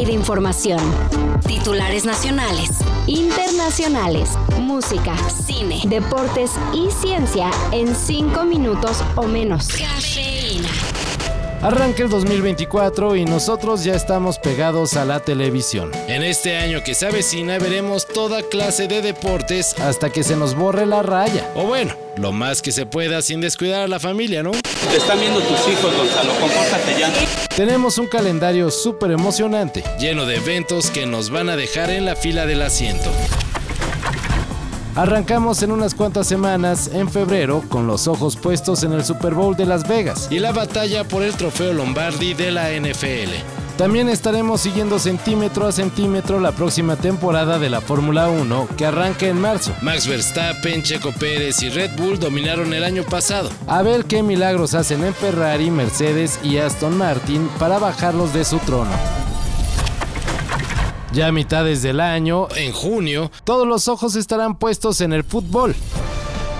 de información. Titulares nacionales, internacionales, música, cine, deportes y ciencia en 5 minutos o menos. Arranca el 2024 y nosotros ya estamos pegados a la televisión. En este año que se avecina veremos toda clase de deportes hasta que se nos borre la raya. O bueno, lo más que se pueda sin descuidar a la familia, ¿no? Te están viendo tus hijos, Gonzalo, compórtate ya. Tenemos un calendario súper emocionante, lleno de eventos que nos van a dejar en la fila del asiento. Arrancamos en unas cuantas semanas, en febrero, con los ojos puestos en el Super Bowl de Las Vegas y la batalla por el trofeo Lombardi de la NFL. También estaremos siguiendo centímetro a centímetro la próxima temporada de la Fórmula 1 que arranca en marzo. Max Verstappen, Checo Pérez y Red Bull dominaron el año pasado. A ver qué milagros hacen en Ferrari, Mercedes y Aston Martin para bajarlos de su trono. Ya a mitades del año, en junio, todos los ojos estarán puestos en el fútbol.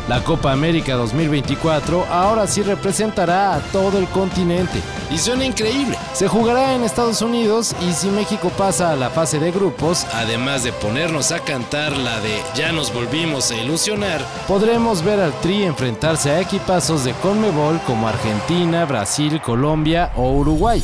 La Copa América 2024 ahora sí representará a todo el continente. Y suena increíble. Se jugará en Estados Unidos y si México pasa a la fase de grupos, además de ponernos a cantar la de Ya nos volvimos a ilusionar, podremos ver al Tri enfrentarse a equipazos de Conmebol como Argentina, Brasil, Colombia o Uruguay.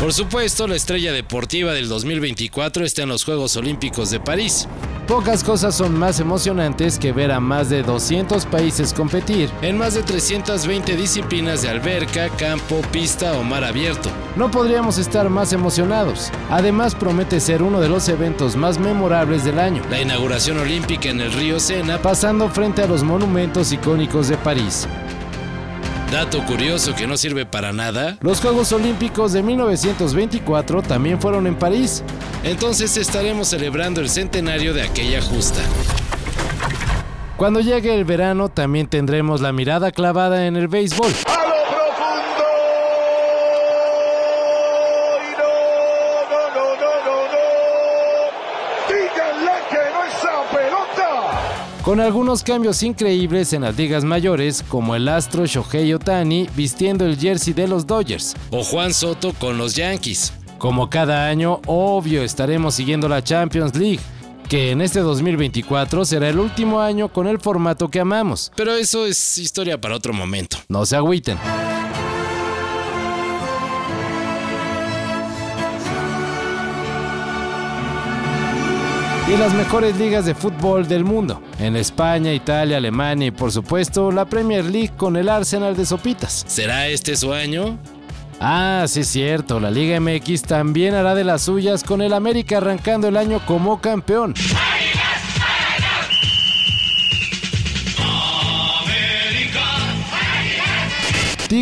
Por supuesto, la estrella deportiva del 2024 está en los Juegos Olímpicos de París. Pocas cosas son más emocionantes que ver a más de 200 países competir en más de 320 disciplinas de alberca, campo, pista o mar abierto. No podríamos estar más emocionados. Además promete ser uno de los eventos más memorables del año. La inauguración olímpica en el río Sena pasando frente a los monumentos icónicos de París. Dato curioso que no sirve para nada, los Juegos Olímpicos de 1924 también fueron en París. Entonces estaremos celebrando el centenario de aquella justa. Cuando llegue el verano también tendremos la mirada clavada en el béisbol. a lo profundo. Y no, no, no, no, no, no. Díganle que no esa pelota. Con algunos cambios increíbles en las ligas mayores, como el astro Shohei Otani vistiendo el jersey de los Dodgers, o Juan Soto con los Yankees. Como cada año, obvio estaremos siguiendo la Champions League, que en este 2024 será el último año con el formato que amamos. Pero eso es historia para otro momento. No se agüiten. Y las mejores ligas de fútbol del mundo. En España, Italia, Alemania y por supuesto la Premier League con el Arsenal de Sopitas. ¿Será este su año? Ah, sí es cierto, la Liga MX también hará de las suyas con el América arrancando el año como campeón.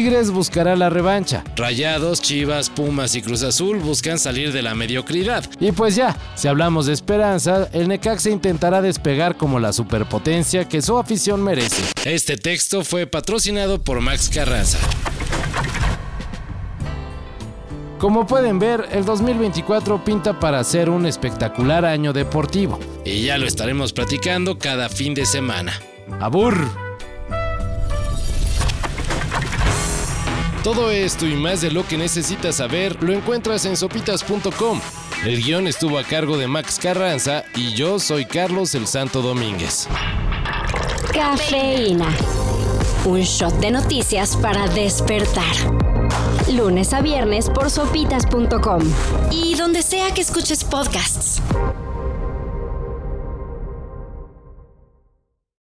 Tigres buscará la revancha. Rayados, Chivas, Pumas y Cruz Azul buscan salir de la mediocridad. Y pues ya, si hablamos de esperanza, el Necaxa intentará despegar como la superpotencia que su afición merece. Este texto fue patrocinado por Max Carranza. Como pueden ver, el 2024 pinta para ser un espectacular año deportivo. Y ya lo estaremos platicando cada fin de semana. ¡Abur! Todo esto y más de lo que necesitas saber lo encuentras en sopitas.com. El guion estuvo a cargo de Max Carranza y yo soy Carlos el Santo Domínguez. Cafeína. Un shot de noticias para despertar. Lunes a viernes por sopitas.com. Y donde sea que escuches podcasts.